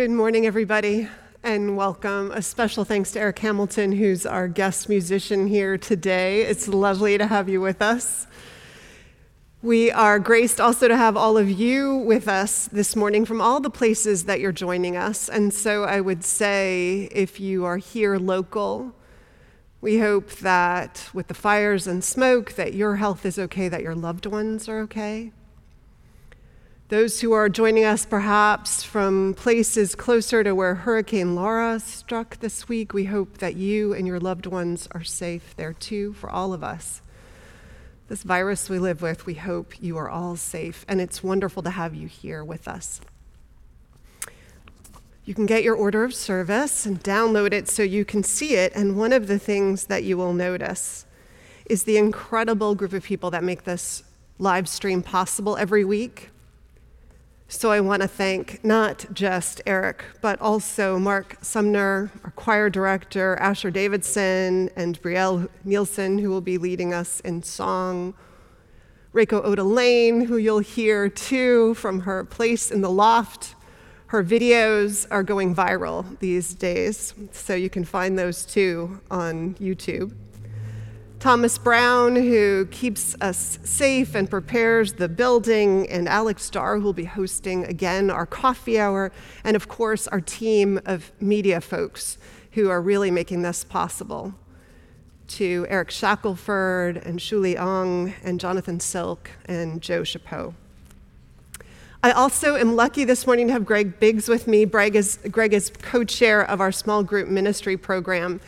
Good morning, everybody, and welcome. A special thanks to Eric Hamilton, who's our guest musician here today. It's lovely to have you with us. We are graced also to have all of you with us this morning from all the places that you're joining us. And so I would say if you are here local, we hope that with the fires and smoke that your health is okay, that your loved ones are okay. Those who are joining us perhaps from places closer to where Hurricane Laura struck this week, we hope that you and your loved ones are safe there too, for all of us. This virus we live with, we hope you are all safe, and it's wonderful to have you here with us. You can get your order of service and download it so you can see it. And one of the things that you will notice is the incredible group of people that make this live stream possible every week. So I want to thank not just Eric, but also Mark Sumner, our choir director, Asher Davidson, and Brielle Nielsen, who will be leading us in song. Reiko Oda Lane, who you'll hear too from her place in the loft her videos are going viral these days, so you can find those too on YouTube. Thomas Brown, who keeps us safe and prepares the building, and Alex Starr, who will be hosting again our coffee hour, and of course, our team of media folks who are really making this possible. To Eric Shackelford and Shuli Ong and Jonathan Silk and Joe Chapeau. I also am lucky this morning to have Greg Biggs with me. Greg is, Greg is co chair of our small group ministry program.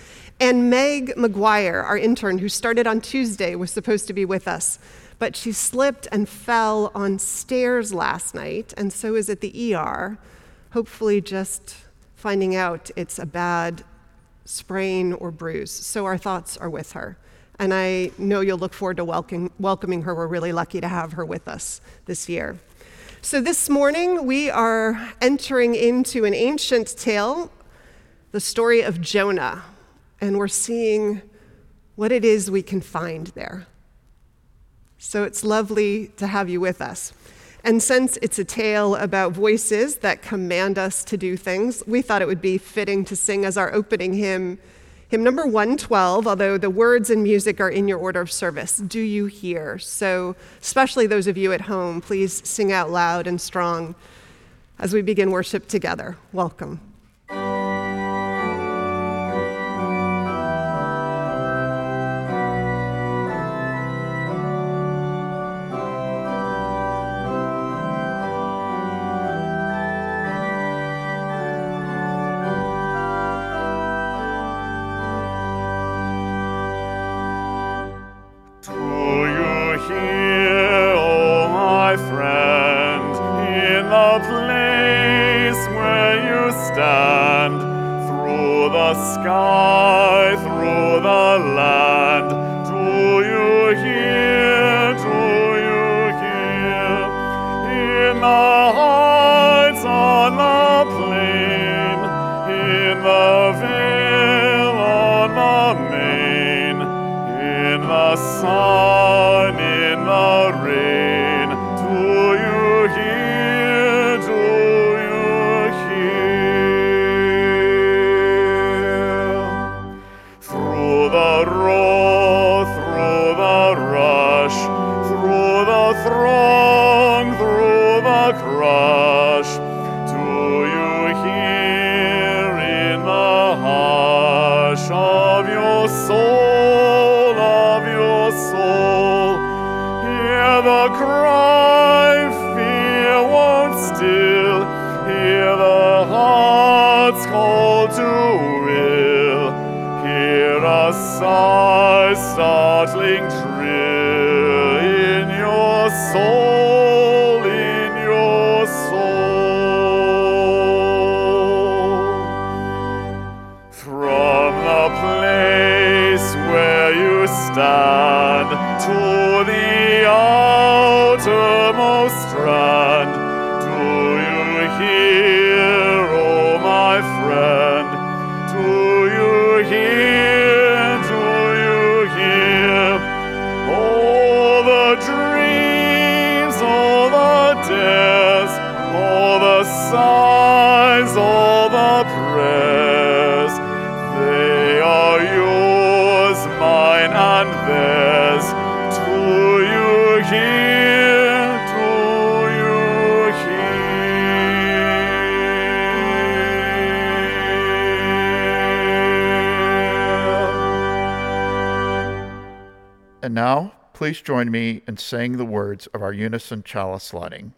And Meg McGuire, our intern, who started on Tuesday, was supposed to be with us. But she slipped and fell on stairs last night, and so is at the ER, hopefully just finding out it's a bad sprain or bruise. So our thoughts are with her. And I know you'll look forward to welcoming, welcoming her. We're really lucky to have her with us this year. So, this morning we are entering into an ancient tale, the story of Jonah, and we're seeing what it is we can find there. So, it's lovely to have you with us. And since it's a tale about voices that command us to do things, we thought it would be fitting to sing as our opening hymn Hymn number 112, although the words and music are in your order of service, do you hear? So, especially those of you at home, please sing out loud and strong as we begin worship together. Welcome. strand. Do you hear, oh my friend? Do you hear? Do you hear? All the dreams, all the dares, all the sighs. And now, please join me in saying the words of our unison chalice lighting.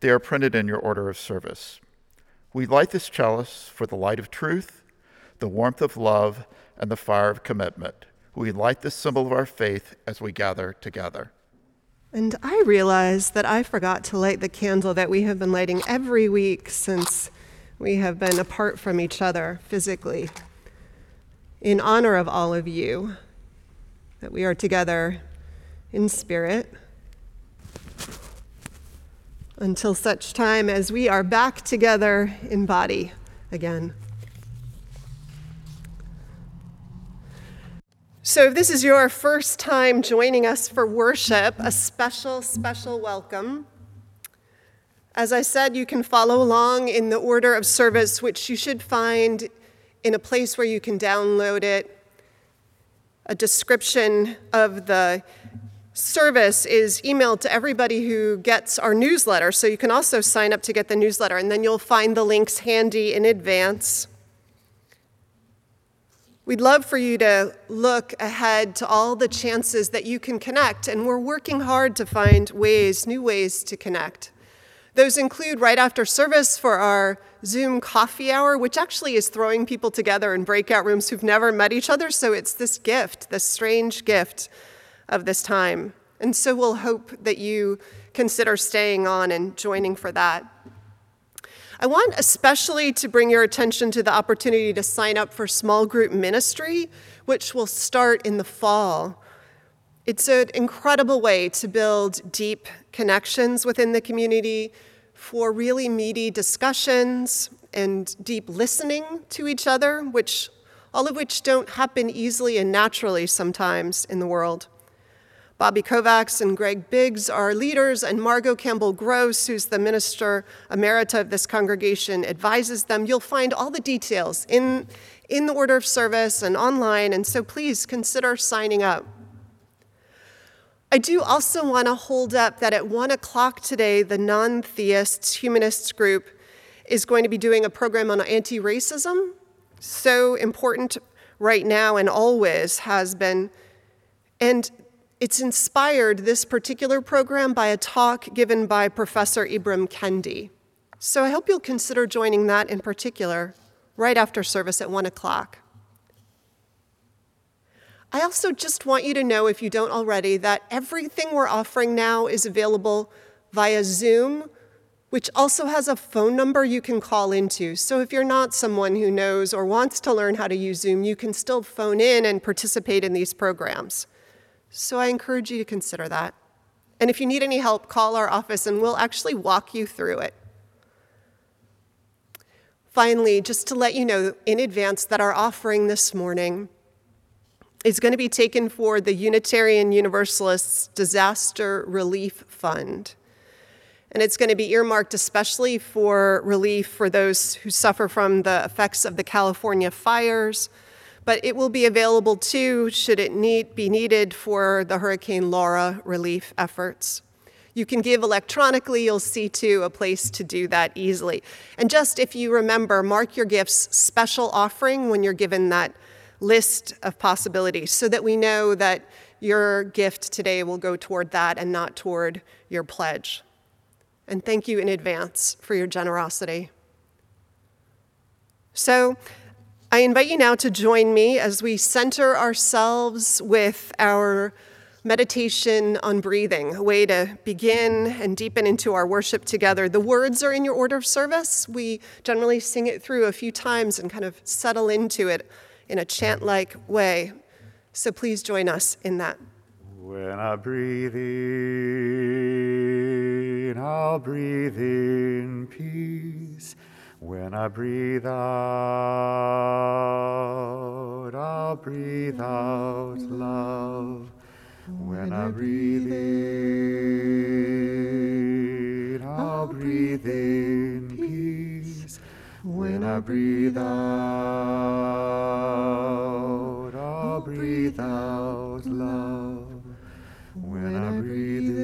They are printed in your order of service. We light this chalice for the light of truth, the warmth of love, and the fire of commitment. We light this symbol of our faith as we gather together. And I realize that I forgot to light the candle that we have been lighting every week since we have been apart from each other physically. In honor of all of you, that we are together in spirit until such time as we are back together in body again. So, if this is your first time joining us for worship, a special, special welcome. As I said, you can follow along in the order of service, which you should find in a place where you can download it. A description of the service is emailed to everybody who gets our newsletter, so you can also sign up to get the newsletter, and then you'll find the links handy in advance. We'd love for you to look ahead to all the chances that you can connect, and we're working hard to find ways, new ways to connect. Those include right after service for our Zoom coffee hour, which actually is throwing people together in breakout rooms who've never met each other. So it's this gift, this strange gift of this time. And so we'll hope that you consider staying on and joining for that. I want especially to bring your attention to the opportunity to sign up for small group ministry, which will start in the fall. It's an incredible way to build deep connections within the community for really meaty discussions and deep listening to each other, which all of which don't happen easily and naturally sometimes in the world. Bobby Kovacs and Greg Biggs are leaders, and Margot Campbell Gross, who's the minister emerita of this congregation, advises them. You'll find all the details in, in the order of service and online, and so please consider signing up. I do also want to hold up that at one o'clock today, the non theists, humanists group is going to be doing a program on anti racism. So important right now and always has been. And it's inspired this particular program by a talk given by Professor Ibram Kendi. So I hope you'll consider joining that in particular right after service at 1 o'clock. I also just want you to know, if you don't already, that everything we're offering now is available via Zoom, which also has a phone number you can call into. So if you're not someone who knows or wants to learn how to use Zoom, you can still phone in and participate in these programs. So I encourage you to consider that. And if you need any help, call our office and we'll actually walk you through it. Finally, just to let you know in advance that our offering this morning is going to be taken for the Unitarian Universalists Disaster Relief Fund. And it's going to be earmarked especially for relief for those who suffer from the effects of the California fires but it will be available too should it need, be needed for the Hurricane Laura relief efforts. You can give electronically, you'll see too a place to do that easily. And just if you remember, mark your gifts special offering when you're given that list of possibilities so that we know that your gift today will go toward that and not toward your pledge. And thank you in advance for your generosity. So, I invite you now to join me as we center ourselves with our meditation on breathing, a way to begin and deepen into our worship together. The words are in your order of service. We generally sing it through a few times and kind of settle into it in a chant like way. So please join us in that. When I breathe in, I'll breathe in peace. When I breathe out, I'll breathe out love. When I breathe in, I'll breathe in peace. When I breathe out, I'll breathe out love. When I breathe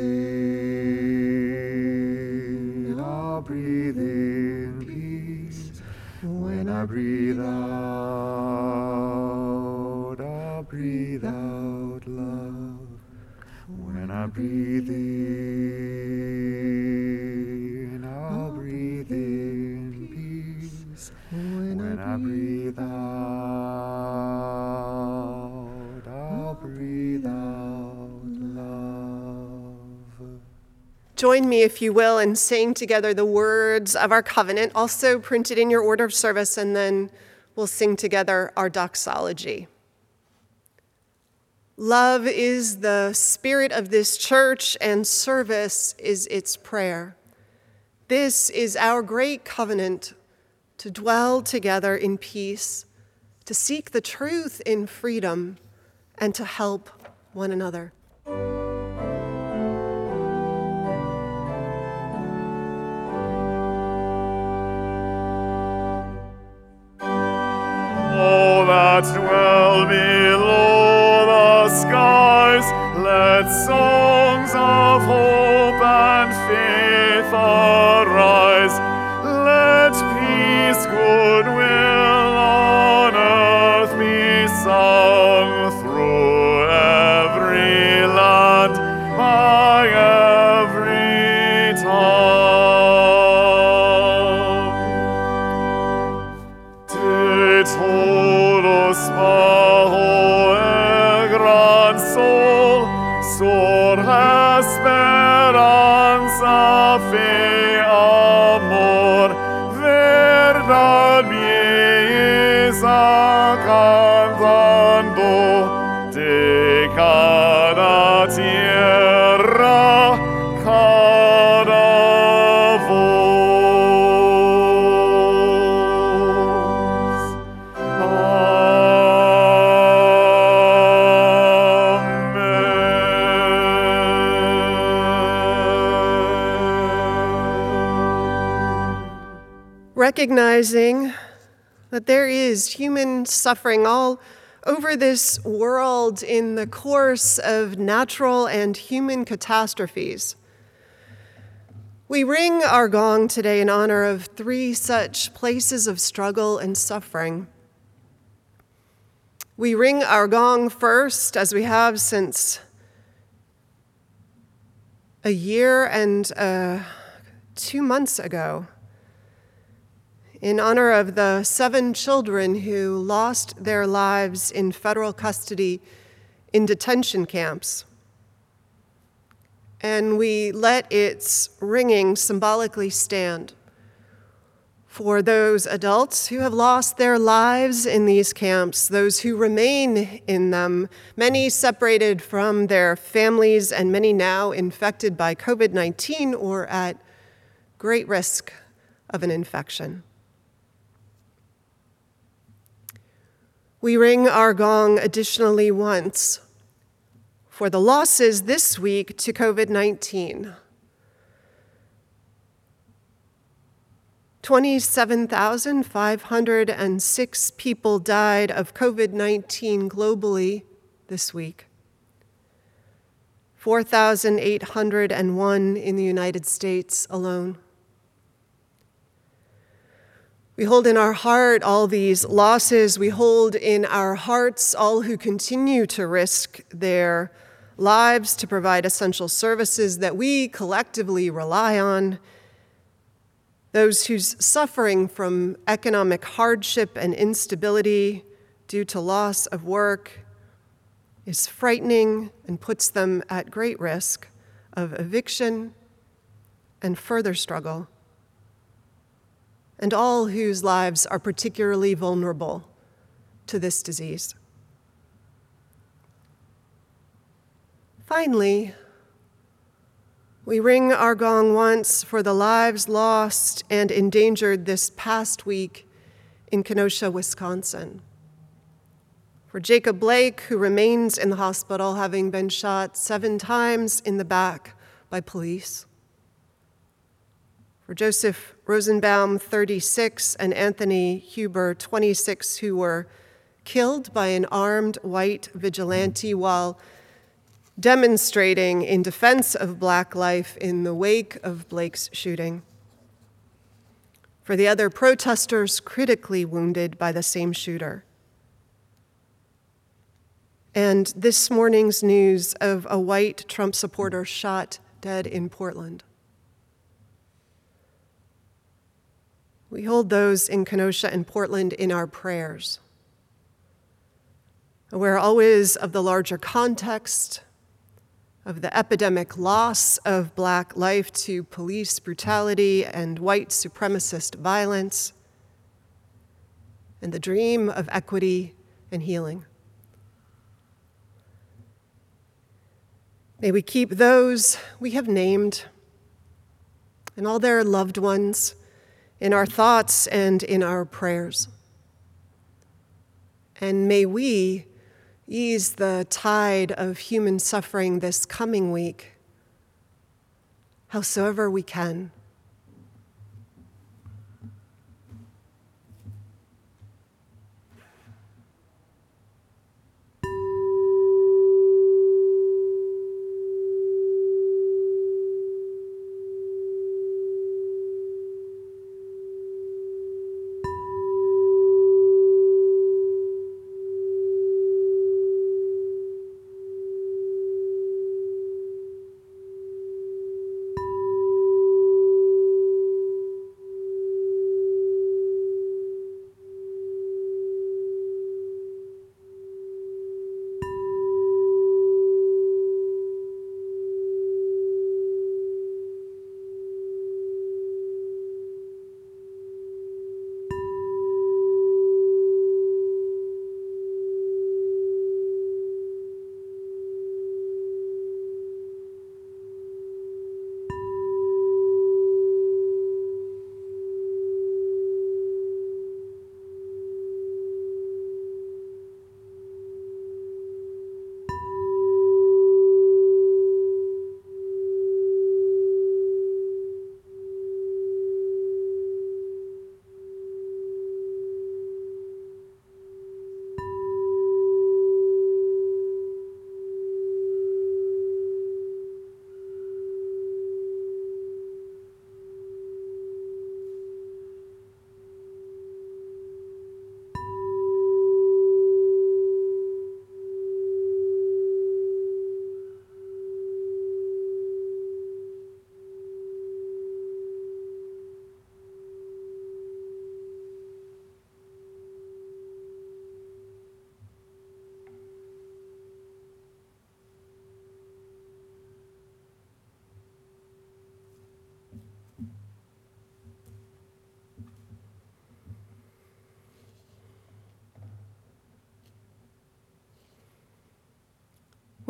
in, I'll breathe in peace. when I breathe out, I'll breathe out love. When I Join me, if you will, in saying together the words of our covenant, also printed in your order of service, and then we'll sing together our doxology. Love is the spirit of this church, and service is its prayer. This is our great covenant to dwell together in peace, to seek the truth in freedom, and to help one another. Oh, that dwell below the skies, let songs of hope recognizing that there is human suffering all over this world in the course of natural and human catastrophes. We ring our gong today in honor of three such places of struggle and suffering. We ring our gong first, as we have since a year and uh, two months ago in honor of the seven children who lost their lives in federal custody in detention camps. And we let its ringing symbolically stand for those adults who have lost their lives in these camps, those who remain in them, many separated from their families, and many now infected by COVID 19 or at great risk of an infection. We ring our gong additionally once for the losses this week to COVID 19. 27,506 people died of COVID 19 globally this week, 4,801 in the United States alone. We hold in our heart all these losses. We hold in our hearts all who continue to risk their lives to provide essential services that we collectively rely on. Those whose suffering from economic hardship and instability due to loss of work is frightening and puts them at great risk of eviction and further struggle and all whose lives are particularly vulnerable to this disease. Finally, we ring our gong once for the lives lost and endangered this past week in Kenosha, Wisconsin. For Jacob Blake, who remains in the hospital having been shot seven times in the back by police. For Joseph Rosenbaum, 36, and Anthony Huber, 26, who were killed by an armed white vigilante while demonstrating in defense of black life in the wake of Blake's shooting. For the other protesters critically wounded by the same shooter. And this morning's news of a white Trump supporter shot dead in Portland. We hold those in Kenosha and Portland in our prayers. Aware always of the larger context, of the epidemic loss of black life to police brutality and white supremacist violence, and the dream of equity and healing. May we keep those we have named and all their loved ones in our thoughts and in our prayers. And may we ease the tide of human suffering this coming week, howsoever we can.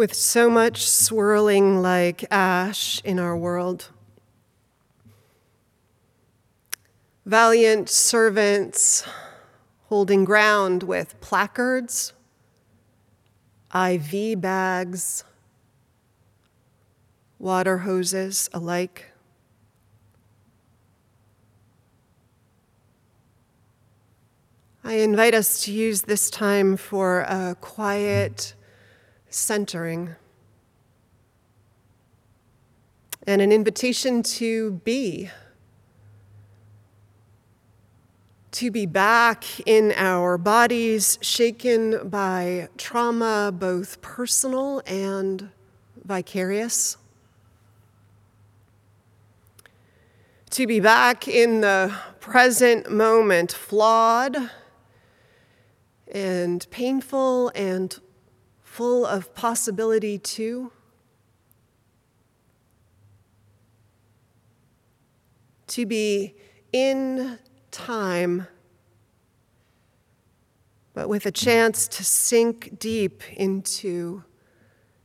With so much swirling like ash in our world. Valiant servants holding ground with placards, IV bags, water hoses alike. I invite us to use this time for a quiet centering, and an invitation to be. To be back in our bodies, shaken by trauma, both personal and vicarious. To be back in the present moment, flawed and painful and full of possibility too. To be in time, but with a chance to sink deep into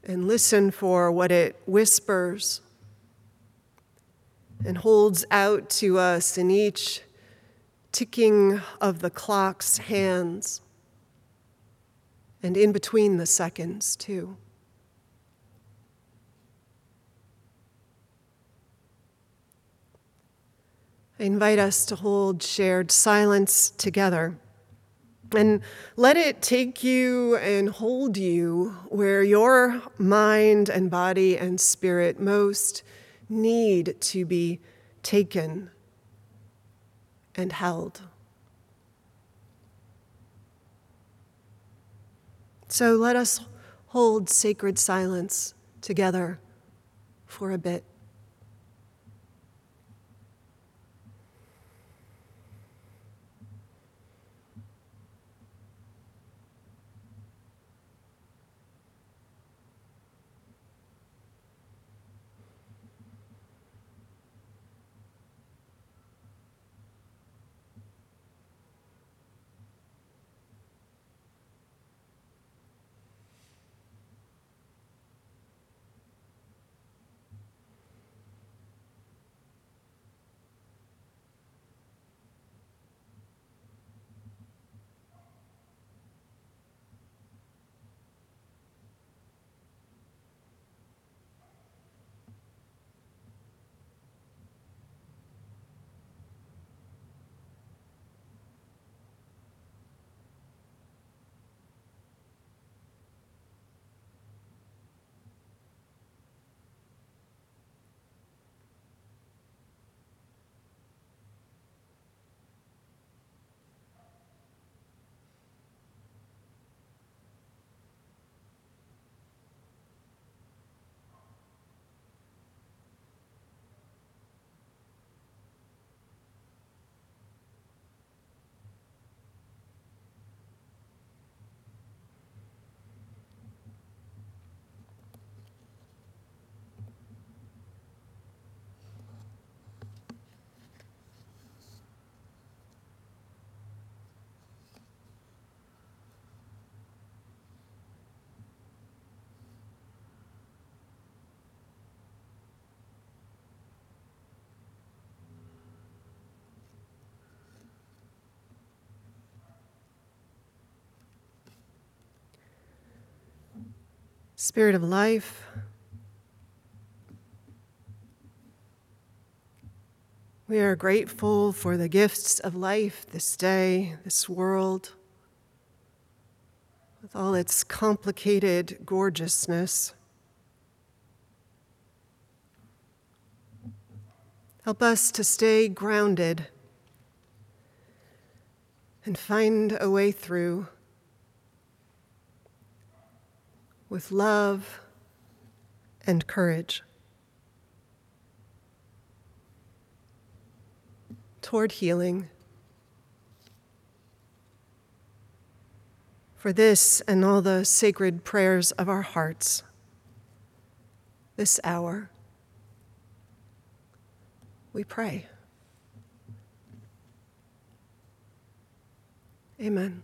and listen for what it whispers and holds out to us in each ticking of the clock's hands and in between the seconds, too. I invite us to hold shared silence together and let it take you and hold you where your mind and body and spirit most need to be taken and held. So let us hold sacred silence together for a bit. Spirit of life, we are grateful for the gifts of life this day, this world, with all its complicated gorgeousness. Help us to stay grounded and find a way through with love and courage toward healing. For this and all the sacred prayers of our hearts, this hour, we pray. Amen.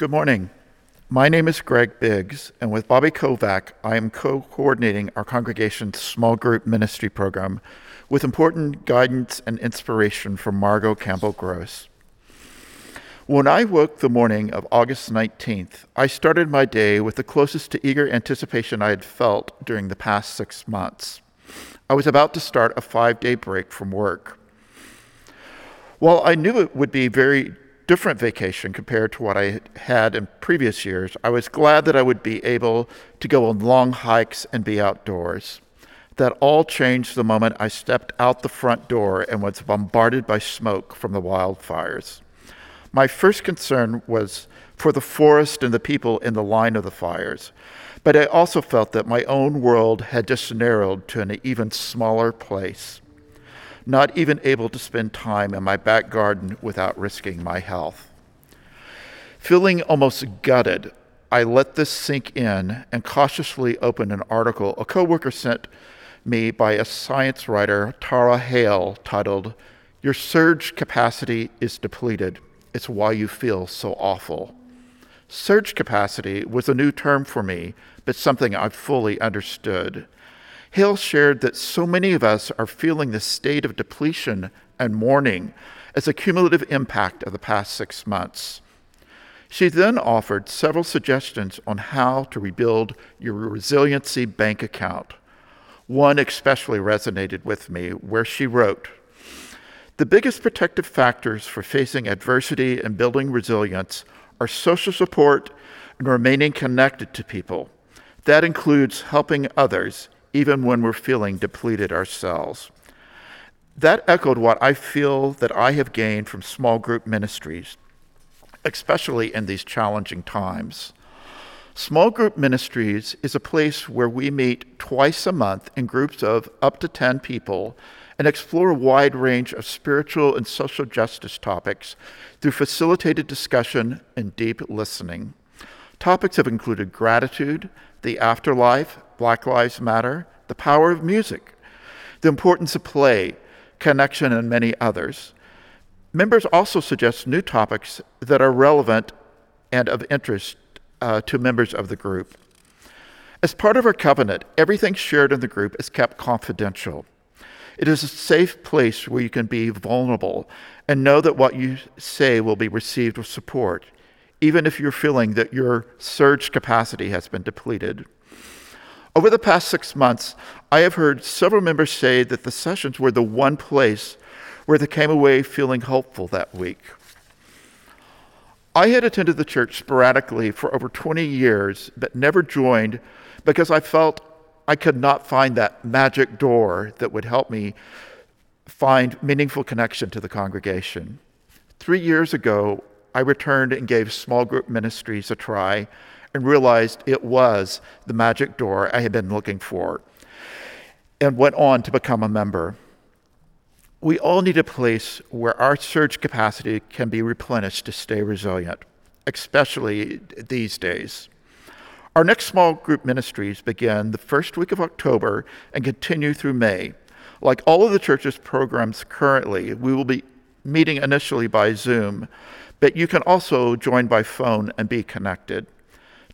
Good morning. My name is Greg Biggs, and with Bobby Kovac, I am co coordinating our congregation's small group ministry program with important guidance and inspiration from Margot Campbell Gross. When I woke the morning of August 19th, I started my day with the closest to eager anticipation I had felt during the past six months. I was about to start a five day break from work. While I knew it would be very different vacation compared to what I had in previous years. I was glad that I would be able to go on long hikes and be outdoors. That all changed the moment I stepped out the front door and was bombarded by smoke from the wildfires. My first concern was for the forest and the people in the line of the fires, but I also felt that my own world had just narrowed to an even smaller place not even able to spend time in my back garden without risking my health. Feeling almost gutted, I let this sink in and cautiously opened an article a coworker sent me by a science writer, Tara Haelle, titled, Your Surge Capacity is Depleted. It's Why You Feel So Awful. Surge capacity was a new term for me, but something I fully understood. Haelle shared that so many of us are feeling this state of depletion and mourning as a cumulative impact of the past six months. She then offered several suggestions on how to rebuild your resiliency bank account. One especially resonated with me, where she wrote The biggest protective factors for facing adversity and building resilience are social support and remaining connected to people. That includes helping others, even when we're feeling depleted ourselves. That echoed what I feel that I have gained from small group ministries, especially in these challenging times. Small group ministries is a place where we meet twice a month in groups of up to 10 people and explore a wide range of spiritual and social justice topics through facilitated discussion and deep listening. Topics have included gratitude, the afterlife, Black Lives Matter, the power of music, the importance of play, connection, and many others. Members also suggest new topics that are relevant and of interest uh, to members of the group. As part of our covenant, everything shared in the group is kept confidential. It is a safe place where you can be vulnerable and know that what you say will be received with support, even if you're feeling that your surge capacity has been depleted. Over the past six months, I have heard several members say that the sessions were the one place where they came away feeling hopeful that week. I had attended the church sporadically for over 20 years, but never joined because I felt I could not find that magic door that would help me find meaningful connection to the congregation. Three years ago, I returned and gave small group ministries a try and realized it was the magic door I had been looking for and went on to become a member. We all need a place where our surge capacity can be replenished to stay resilient, especially these days. Our next small group ministries begin the first week of October and continue through May. Like all of the church's programs currently, we will be meeting initially by Zoom, but you can also join by phone and be connected.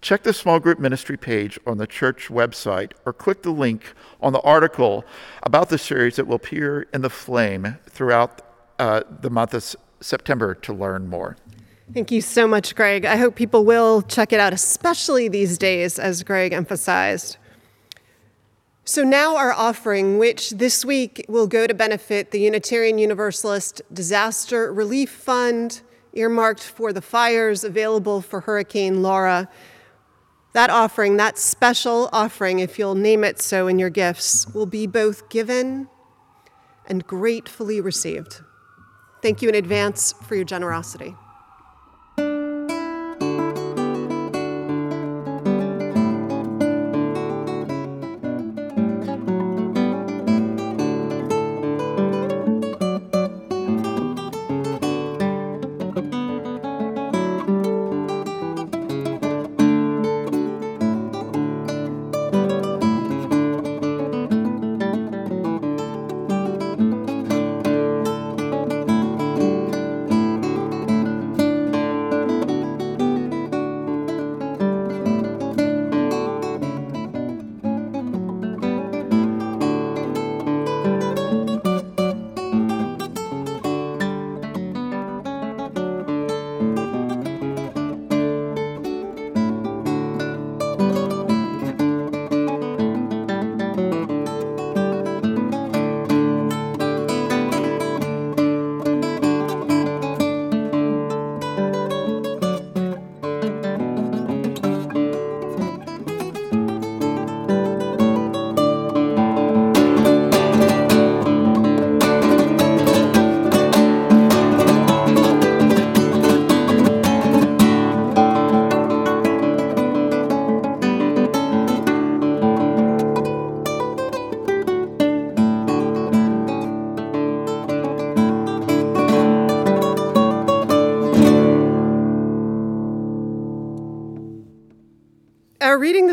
Check the small group ministry page on the church website or click the link on the article about the series that will appear in the flame throughout uh, the month of September to learn more. Thank you so much, Greg. I hope people will check it out, especially these days, as Greg emphasized. So, now our offering, which this week will go to benefit the Unitarian Universalist Disaster Relief Fund, earmarked for the fires available for Hurricane Laura. That offering, that special offering, if you'll name it so in your gifts, will be both given and gratefully received. Thank you in advance for your generosity.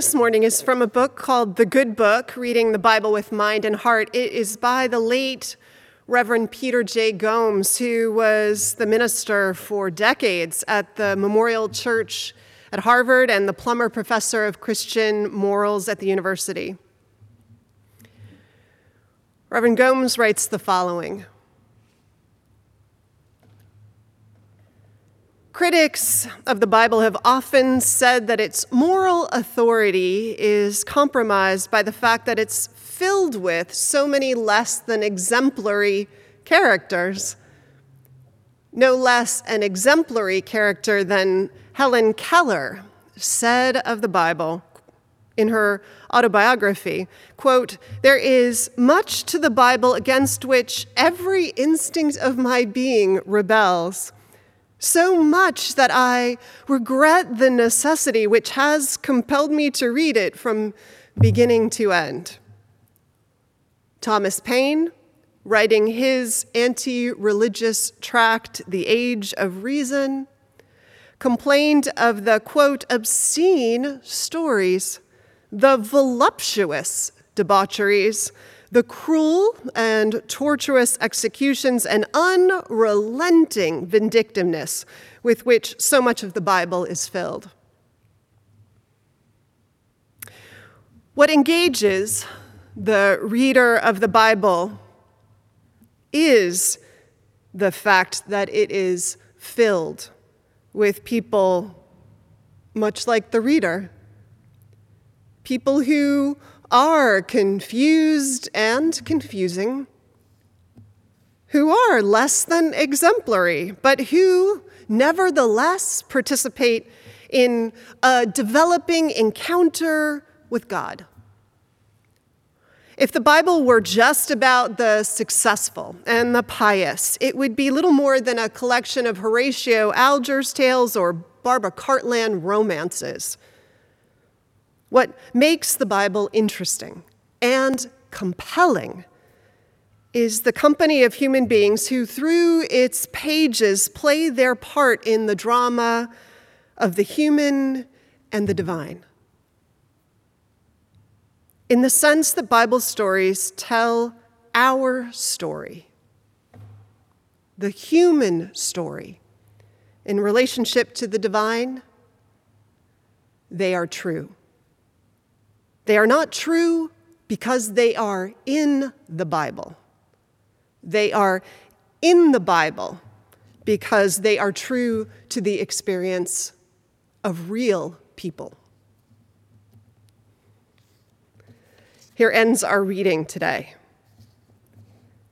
This morning is from a book called The Good Book Reading the Bible with Mind and Heart. It is by the late Reverend Peter J. Gomes, who was the minister for decades at the Memorial Church at Harvard and the Plummer Professor of Christian Morals at the university. Reverend Gomes writes the following Critics of the Bible have often said that its moral authority is compromised by the fact that it's filled with so many less than exemplary characters. No less an exemplary character than Helen Keller said of the Bible in her autobiography quote there is much to the bible against which every instinct of my being rebels so much that i regret the necessity which has compelled me to read it from beginning to end. Thomas paine writing his anti-religious tract the age of reason complained of the quote obscene stories the voluptuous debaucheries, the cruel and torturous executions, and unrelenting vindictiveness with which so much of the Bible is filled. What engages the reader of the Bible is the fact that it is filled with people much like the reader people who are confused and confusing, who are less than exemplary, but who nevertheless participate in a developing encounter with God. If the Bible were just about the successful and the pious, it would be little more than a collection of Horatio Alger's tales or Barbara Cartland romances. What makes the Bible interesting and compelling is the company of human beings who, through its pages, play their part in the drama of the human and the divine. In the sense that Bible stories tell our story, the human story, in relationship to the divine, they are true. They are not true because they are in the Bible. They are in the Bible because they are true to the experience of real people. Here ends our reading today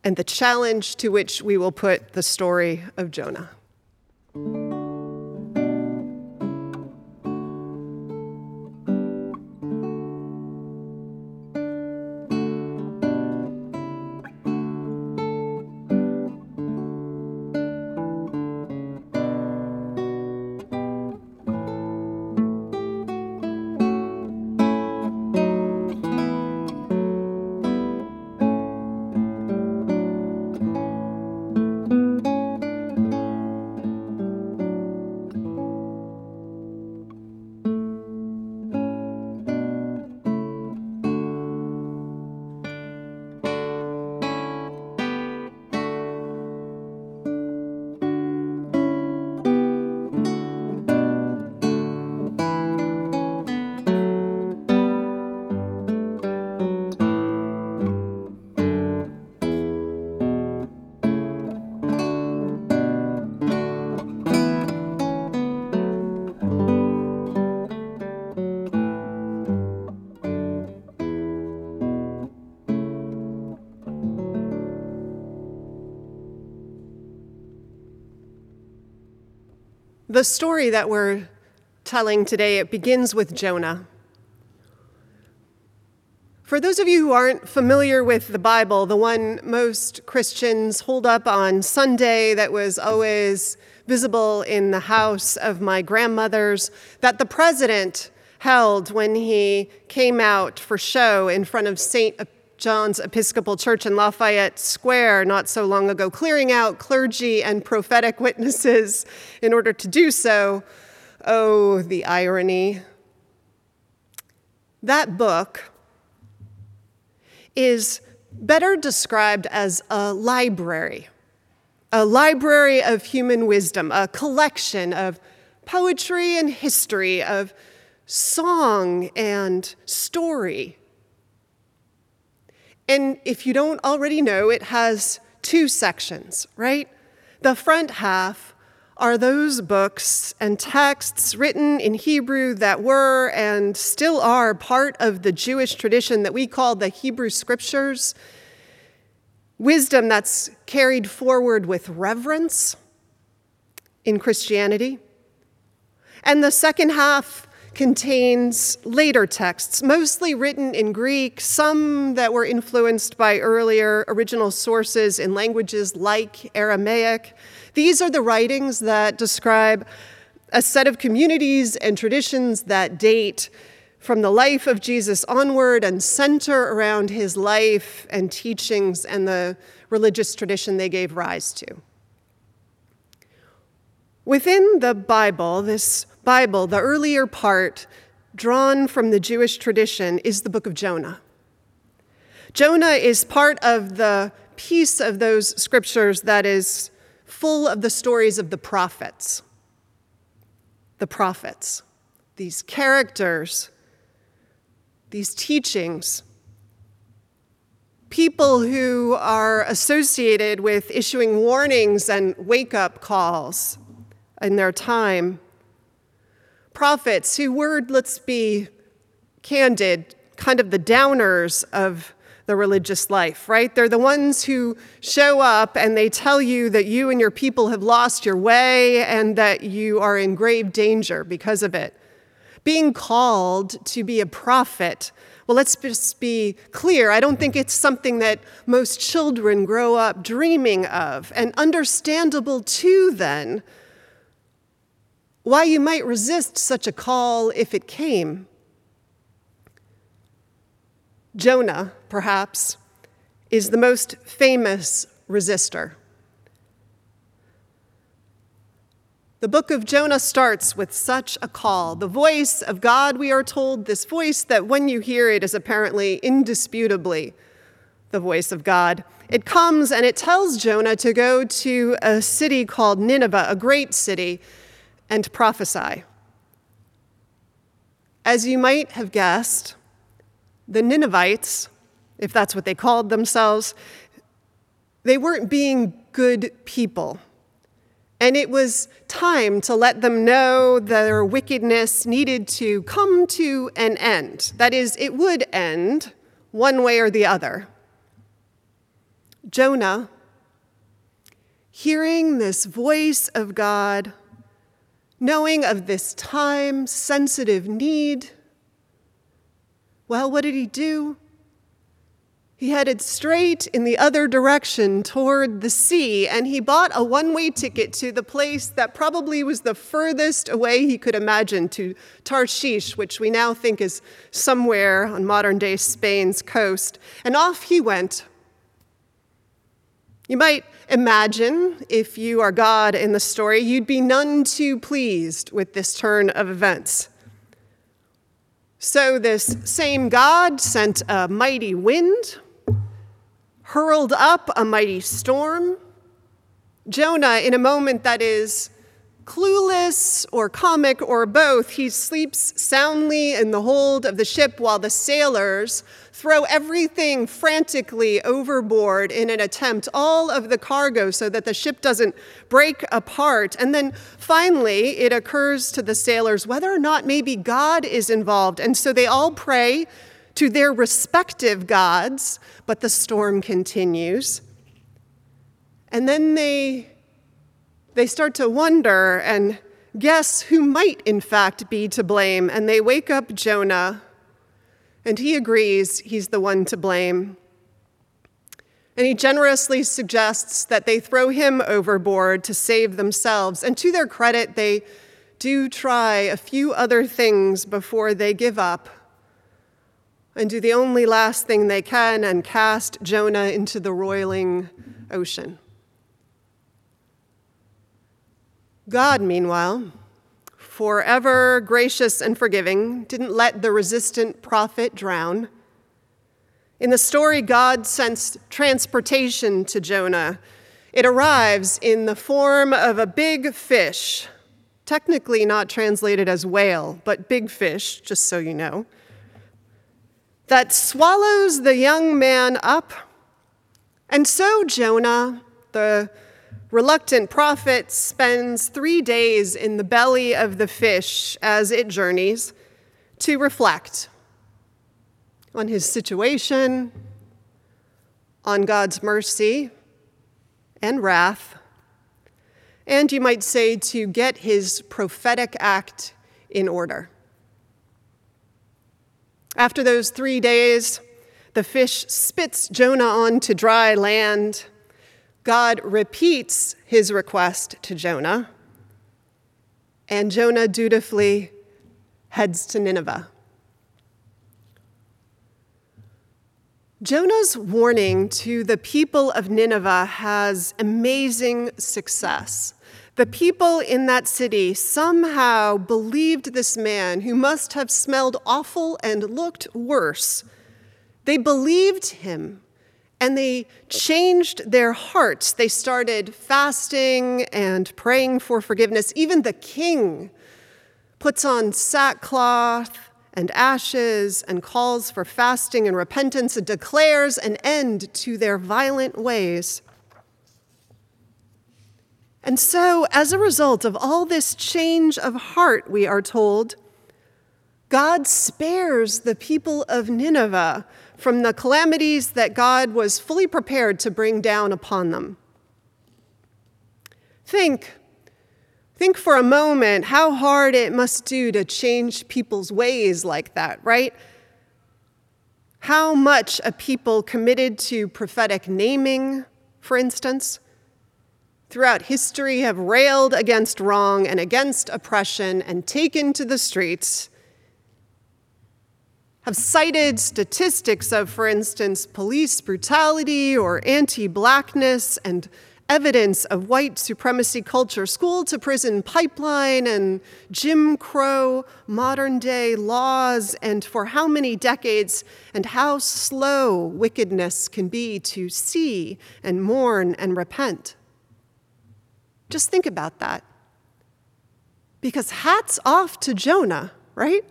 and the challenge to which we will put the story of Jonah. The story that we're telling today, it begins with Jonah. For those of you who aren't familiar with the Bible, the one most Christians hold up on Sunday that was always visible in the house of my grandmother's, that the president held when he came out for show in front of St. John's Episcopal Church in Lafayette Square not so long ago, clearing out clergy and prophetic witnesses in order to do so. Oh, the irony. That book is better described as a library, a library of human wisdom, a collection of poetry and history, of song and story and if you don't already know, it has two sections, right? The front half are those books and texts written in Hebrew that were and still are part of the Jewish tradition that we call the Hebrew Scriptures. Wisdom that's carried forward with reverence in Christianity. And the second half contains later texts, mostly written in Greek, some that were influenced by earlier original sources in languages like Aramaic. These are the writings that describe a set of communities and traditions that date from the life of Jesus onward and center around his life and teachings and the religious tradition they gave rise to. Within the Bible, this Bible, the earlier part drawn from the Jewish tradition is the book of Jonah. Jonah is part of the piece of those scriptures that is full of the stories of the prophets. The prophets, these characters, these teachings, people who are associated with issuing warnings and wake up calls in their time prophets who were, let's be candid, kind of the downers of the religious life, right? They're the ones who show up and they tell you that you and your people have lost your way and that you are in grave danger because of it. Being called to be a prophet, well, let's just be clear. I don't think it's something that most children grow up dreaming of, and understandable too, then why you might resist such a call if it came. Jonah, perhaps, is the most famous resistor. The book of Jonah starts with such a call. The voice of God, we are told, this voice that when you hear it is apparently indisputably the voice of God. It comes and it tells Jonah to go to a city called Nineveh, a great city and prophesy. As you might have guessed, the Ninevites, if that's what they called themselves, they weren't being good people. And it was time to let them know their wickedness needed to come to an end. That is, it would end one way or the other. Jonah, hearing this voice of God, knowing of this time sensitive need. Well, what did he do? He headed straight in the other direction toward the sea, and he bought a one way ticket to the place that probably was the furthest away he could imagine to Tarshish, which we now think is somewhere on modern day Spain's coast. And off he went. You might imagine, if you are God in the story, you'd be none too pleased with this turn of events. So, this same God sent a mighty wind, hurled up a mighty storm. Jonah, in a moment that is clueless or comic or both, he sleeps soundly in the hold of the ship while the sailors throw everything frantically overboard in an attempt, all of the cargo, so that the ship doesn't break apart. And then finally, it occurs to the sailors whether or not maybe God is involved. And so they all pray to their respective gods, but the storm continues. And then they, they start to wonder and guess who might, in fact, be to blame. And they wake up Jonah and he agrees he's the one to blame. And he generously suggests that they throw him overboard to save themselves. And to their credit, they do try a few other things before they give up and do the only last thing they can and cast Jonah into the roiling ocean. God, meanwhile, forever gracious and forgiving, didn't let the resistant prophet drown. In the story, God sends transportation to Jonah. It arrives in the form of a big fish, technically not translated as whale, but big fish, just so you know, that swallows the young man up. And so Jonah, the reluctant prophet spends three days in the belly of the fish as it journeys to reflect on his situation, on God's mercy and wrath, and you might say to get his prophetic act in order. After those three days, the fish spits Jonah onto dry land. God repeats his request to Jonah, and Jonah dutifully heads to Nineveh. Jonah's warning to the people of Nineveh has amazing success. The people in that city somehow believed this man who must have smelled awful and looked worse. They believed him and they changed their hearts. They started fasting and praying for forgiveness. Even the king puts on sackcloth and ashes and calls for fasting and repentance and declares an end to their violent ways. And so, as a result of all this change of heart, we are told, God spares the people of Nineveh from the calamities that God was fully prepared to bring down upon them. Think, think for a moment how hard it must do to change people's ways like that, right? How much a people committed to prophetic naming, for instance, throughout history have railed against wrong and against oppression and taken to the streets, have cited statistics of, for instance, police brutality or anti blackness and evidence of white supremacy culture, school to prison pipeline and Jim Crow modern day laws, and for how many decades and how slow wickedness can be to see and mourn and repent. Just think about that. Because hats off to Jonah, right?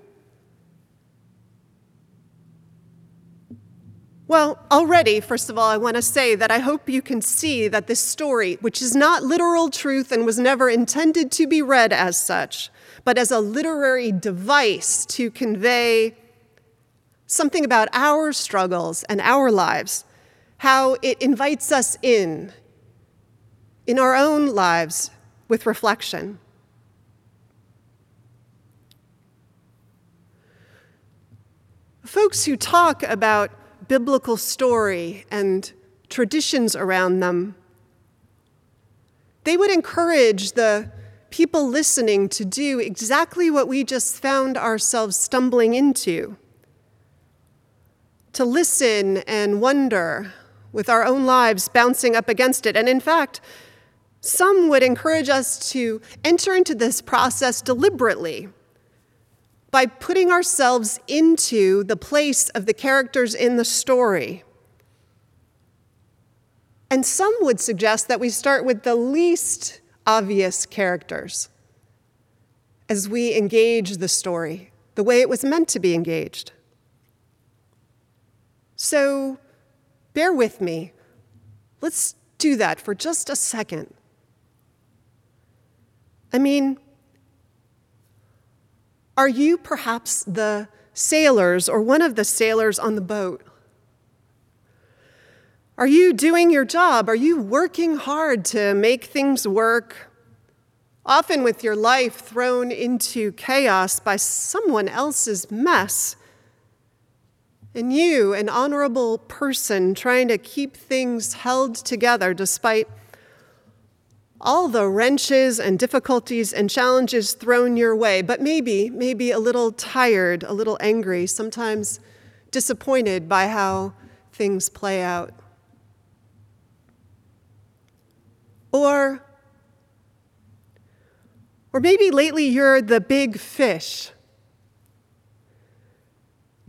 Well, already, first of all, I want to say that I hope you can see that this story, which is not literal truth and was never intended to be read as such, but as a literary device to convey something about our struggles and our lives, how it invites us in in our own lives with reflection. Folks who talk about biblical story and traditions around them, they would encourage the people listening to do exactly what we just found ourselves stumbling into. To listen and wonder with our own lives bouncing up against it. And in fact, some would encourage us to enter into this process deliberately by putting ourselves into the place of the characters in the story. And some would suggest that we start with the least obvious characters as we engage the story the way it was meant to be engaged. So bear with me. Let's do that for just a second. I mean, are you perhaps the sailors or one of the sailors on the boat? Are you doing your job? Are you working hard to make things work? Often with your life thrown into chaos by someone else's mess. And you, an honorable person, trying to keep things held together despite all the wrenches and difficulties and challenges thrown your way, but maybe, maybe a little tired, a little angry, sometimes disappointed by how things play out. Or, or maybe lately you're the big fish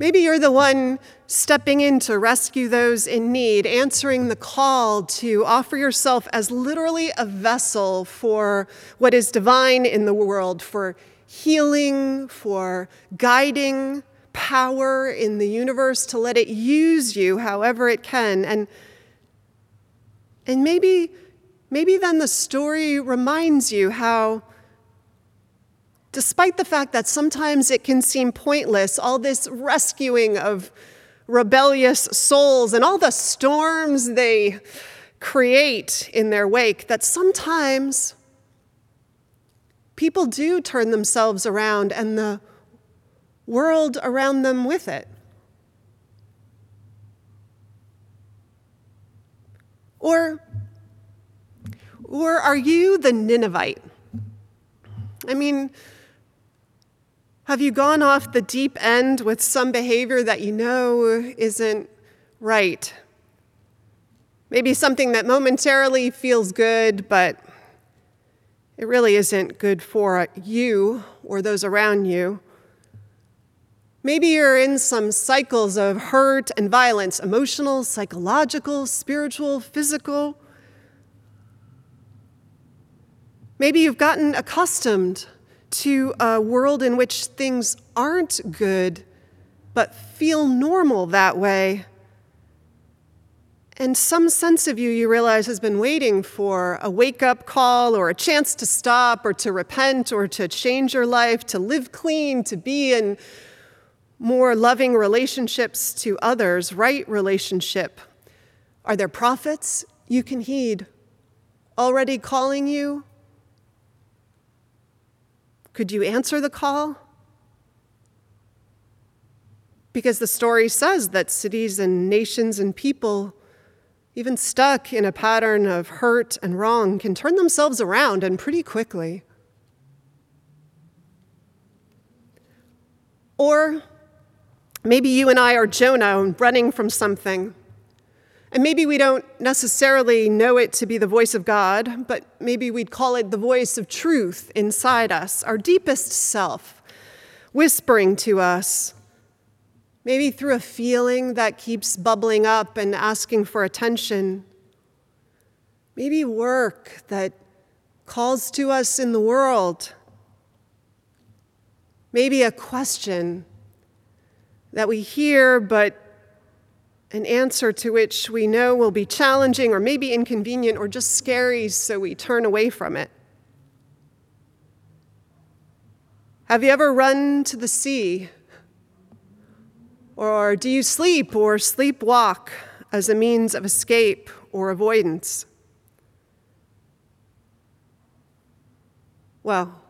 Maybe you're the one stepping in to rescue those in need, answering the call to offer yourself as literally a vessel for what is divine in the world, for healing, for guiding power in the universe, to let it use you however it can. And, and maybe, maybe then the story reminds you how Despite the fact that sometimes it can seem pointless, all this rescuing of rebellious souls and all the storms they create in their wake, that sometimes people do turn themselves around and the world around them with it. Or, or are you the Ninevite? I mean, have you gone off the deep end with some behavior that you know isn't right? Maybe something that momentarily feels good, but it really isn't good for you or those around you. Maybe you're in some cycles of hurt and violence emotional, psychological, spiritual, physical. Maybe you've gotten accustomed to a world in which things aren't good, but feel normal that way. And some sense of you, you realize, has been waiting for a wake up call or a chance to stop or to repent or to change your life, to live clean, to be in more loving relationships to others, right relationship? Are there prophets you can heed already calling you? Could you answer the call? Because the story says that cities and nations and people, even stuck in a pattern of hurt and wrong, can turn themselves around and pretty quickly. Or Maybe you and I are Jonah running from something. And maybe we don't necessarily know it to be the voice of God, but maybe we'd call it the voice of truth inside us, our deepest self, whispering to us, maybe through a feeling that keeps bubbling up and asking for attention. Maybe work that calls to us in the world. Maybe a question that we hear, but an answer to which we know will be challenging or maybe inconvenient or just scary, so we turn away from it. Have you ever run to the sea? Or do you sleep or sleepwalk as a means of escape or avoidance? Well,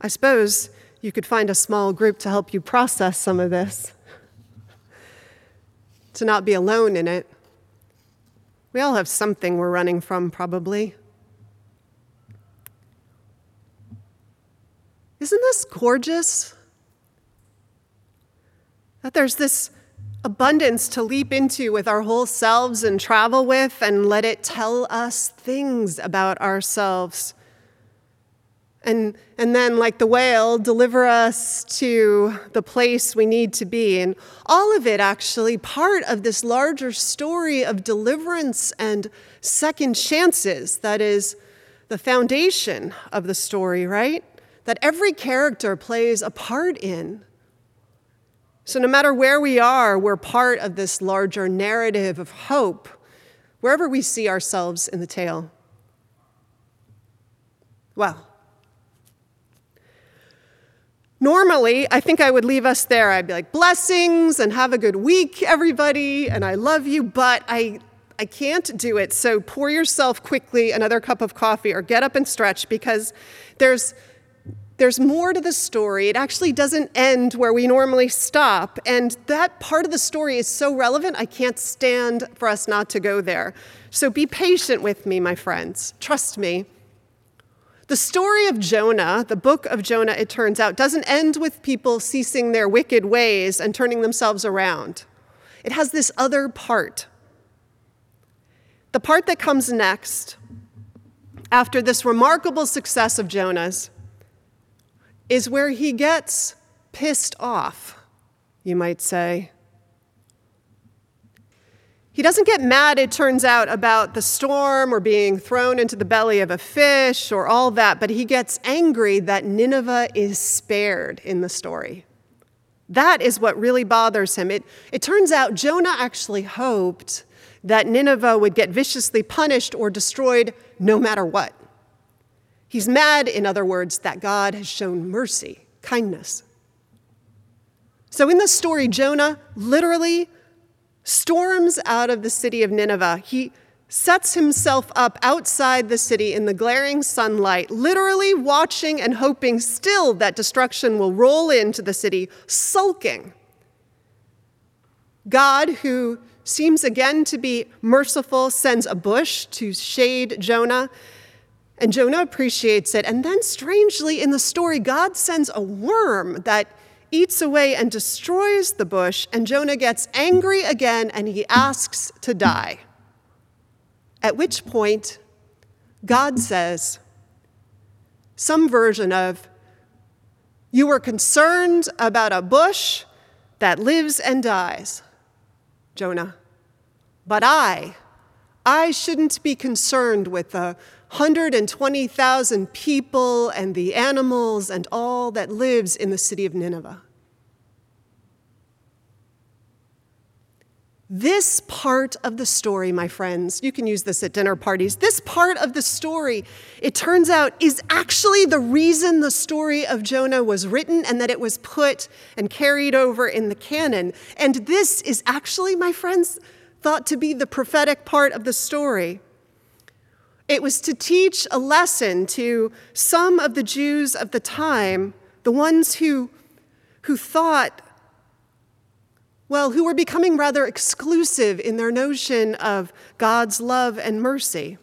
I suppose you could find a small group to help you process some of this, to not be alone in it. We all have something we're running from, probably. Isn't this gorgeous? That there's this abundance to leap into with our whole selves and travel with and let it tell us things about ourselves and, and then, like the whale, deliver us to the place we need to be. And all of it actually part of this larger story of deliverance and second chances that is the foundation of the story, right? That every character plays a part in. So, no matter where we are, we're part of this larger narrative of hope, wherever we see ourselves in the tale. Well, Normally, I think I would leave us there. I'd be like, blessings and have a good week, everybody, and I love you, but I, I can't do it. So pour yourself quickly another cup of coffee or get up and stretch because there's, there's more to the story. It actually doesn't end where we normally stop. And that part of the story is so relevant, I can't stand for us not to go there. So be patient with me, my friends. Trust me. The story of Jonah, the book of Jonah, it turns out, doesn't end with people ceasing their wicked ways and turning themselves around. It has this other part. The part that comes next, after this remarkable success of Jonah's, is where he gets pissed off, you might say. He doesn't get mad, it turns out, about the storm or being thrown into the belly of a fish or all that, but he gets angry that Nineveh is spared in the story. That is what really bothers him. It, it turns out Jonah actually hoped that Nineveh would get viciously punished or destroyed no matter what. He's mad, in other words, that God has shown mercy, kindness. So in this story, Jonah literally storms out of the city of Nineveh. He sets himself up outside the city in the glaring sunlight, literally watching and hoping still that destruction will roll into the city, sulking. God, who seems again to be merciful, sends a bush to shade Jonah. And Jonah appreciates it. And then, strangely, in the story, God sends a worm that eats away and destroys the bush. And Jonah gets angry again and he asks to die. At which point, God says, some version of, You were concerned about a bush that lives and dies, Jonah. But I, I shouldn't be concerned with the 120,000 people and the animals and all that lives in the city of Nineveh. This part of the story, my friends, you can use this at dinner parties. This part of the story, it turns out, is actually the reason the story of Jonah was written and that it was put and carried over in the canon. And this is actually, my friends, thought to be the prophetic part of the story. It was to teach a lesson to some of the Jews of the time, the ones who, who thought well, who were becoming rather exclusive in their notion of God's love and mercy.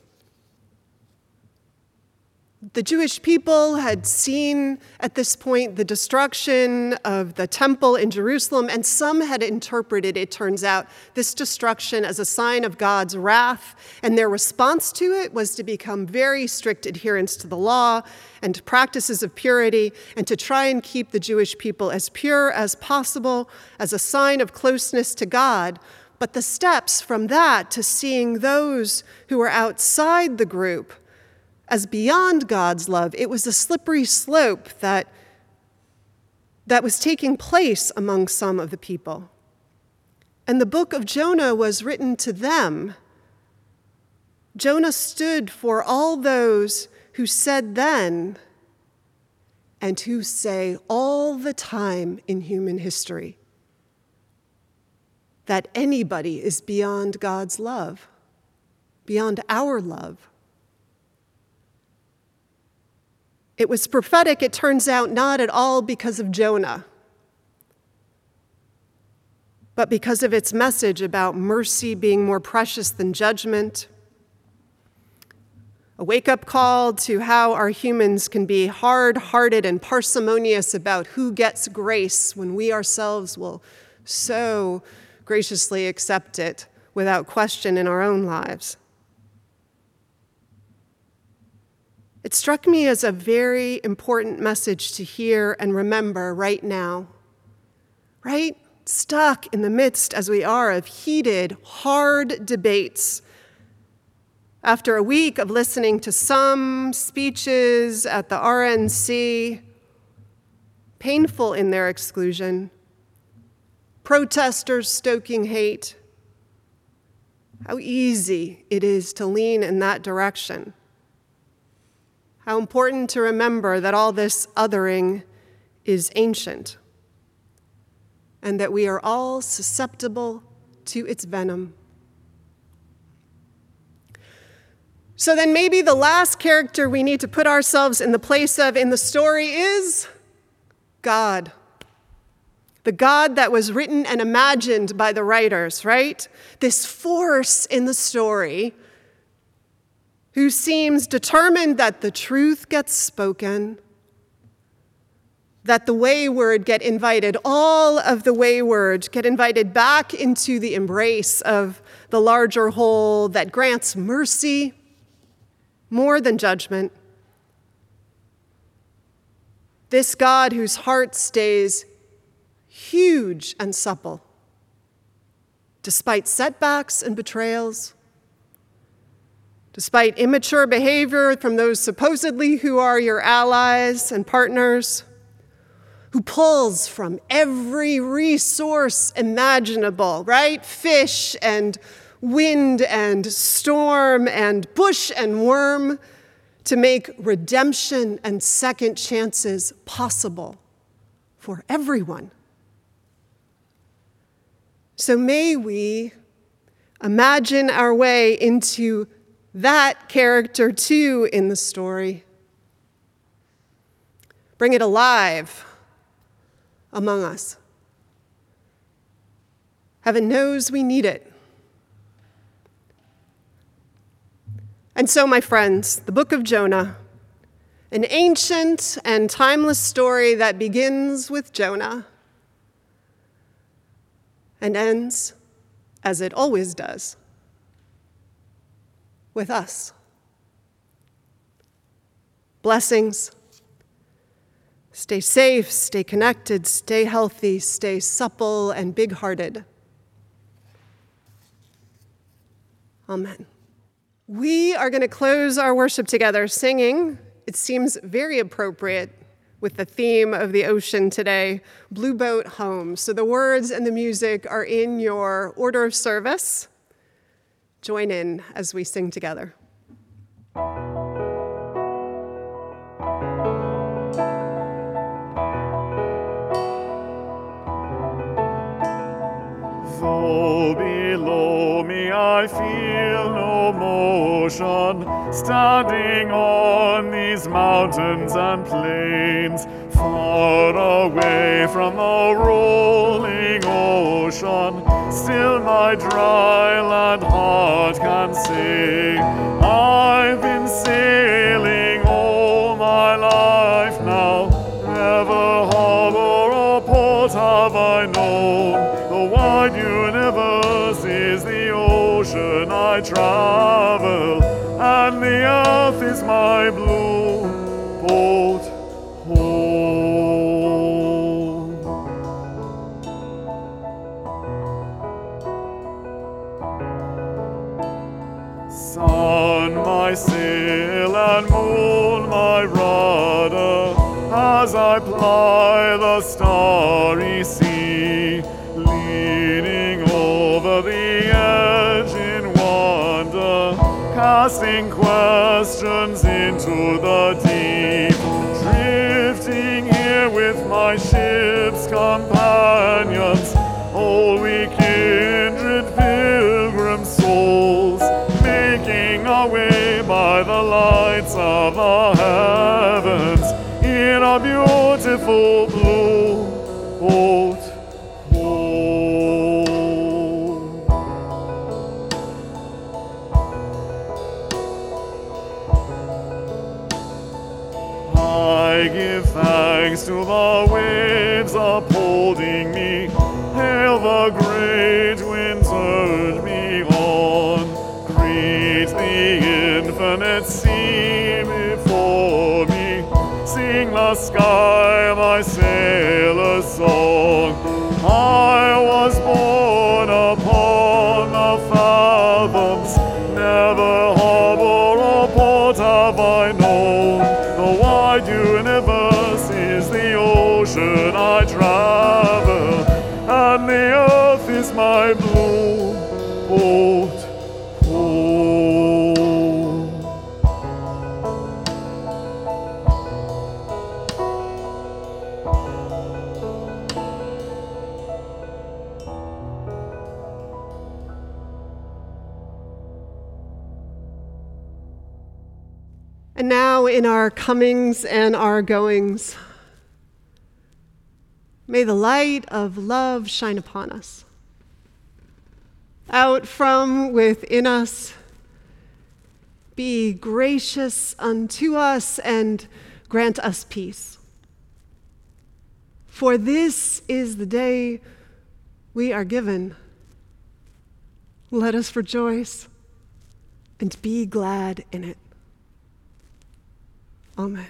The Jewish people had seen at this point the destruction of the temple in Jerusalem, and some had interpreted, it turns out, this destruction as a sign of God's wrath. And their response to it was to become very strict adherents to the law and practices of purity, and to try and keep the Jewish people as pure as possible as a sign of closeness to God. But the steps from that to seeing those who were outside the group as beyond God's love. It was a slippery slope that, that was taking place among some of the people. And the book of Jonah was written to them. Jonah stood for all those who said then and who say all the time in human history that anybody is beyond God's love, beyond our love. It was prophetic, it turns out, not at all because of Jonah, but because of its message about mercy being more precious than judgment. A wake up call to how our humans can be hard hearted and parsimonious about who gets grace when we ourselves will so graciously accept it without question in our own lives. It struck me as a very important message to hear and remember right now. Right? Stuck in the midst, as we are, of heated, hard debates. After a week of listening to some speeches at the RNC, painful in their exclusion, protesters stoking hate, how easy it is to lean in that direction. How important to remember that all this othering is ancient and that we are all susceptible to its venom. So then, maybe the last character we need to put ourselves in the place of in the story is God. The God that was written and imagined by the writers, right? This force in the story who seems determined that the truth gets spoken, that the wayward get invited, all of the wayward get invited back into the embrace of the larger whole that grants mercy more than judgment. This God whose heart stays huge and supple, despite setbacks and betrayals Despite immature behavior from those supposedly who are your allies and partners, who pulls from every resource imaginable, right? Fish and wind and storm and bush and worm to make redemption and second chances possible for everyone. So may we imagine our way into that character too in the story. Bring it alive among us. Heaven knows we need it. And so, my friends, the book of Jonah, an ancient and timeless story that begins with Jonah and ends as it always does with us. Blessings. Stay safe, stay connected, stay healthy, stay supple and big hearted. Amen. We are going to close our worship together singing. It seems very appropriate with the theme of the ocean today Blue Boat Home. So the words and the music are in your order of service. Join in as we sing together. Though below me I feel no motion, standing on these mountains and plains, far away from the rolling ocean, still my dry land heart can sing. I've been sailing all my life now, never harbor or port have I known. The wide universe is the ocean I travel, and the earth is my blue as I ply the starry sea, leaning over the edge in wonder, casting questions into the deep, drifting here with my ship's companions, all we kindred pilgrim souls, making our way by the lights of the heavens in a beautiful sky And now, in our comings and our goings, may the light of love shine upon us. Out from within us, be gracious unto us and grant us peace. For this is the day we are given. Let us rejoice and be glad in it. Amen.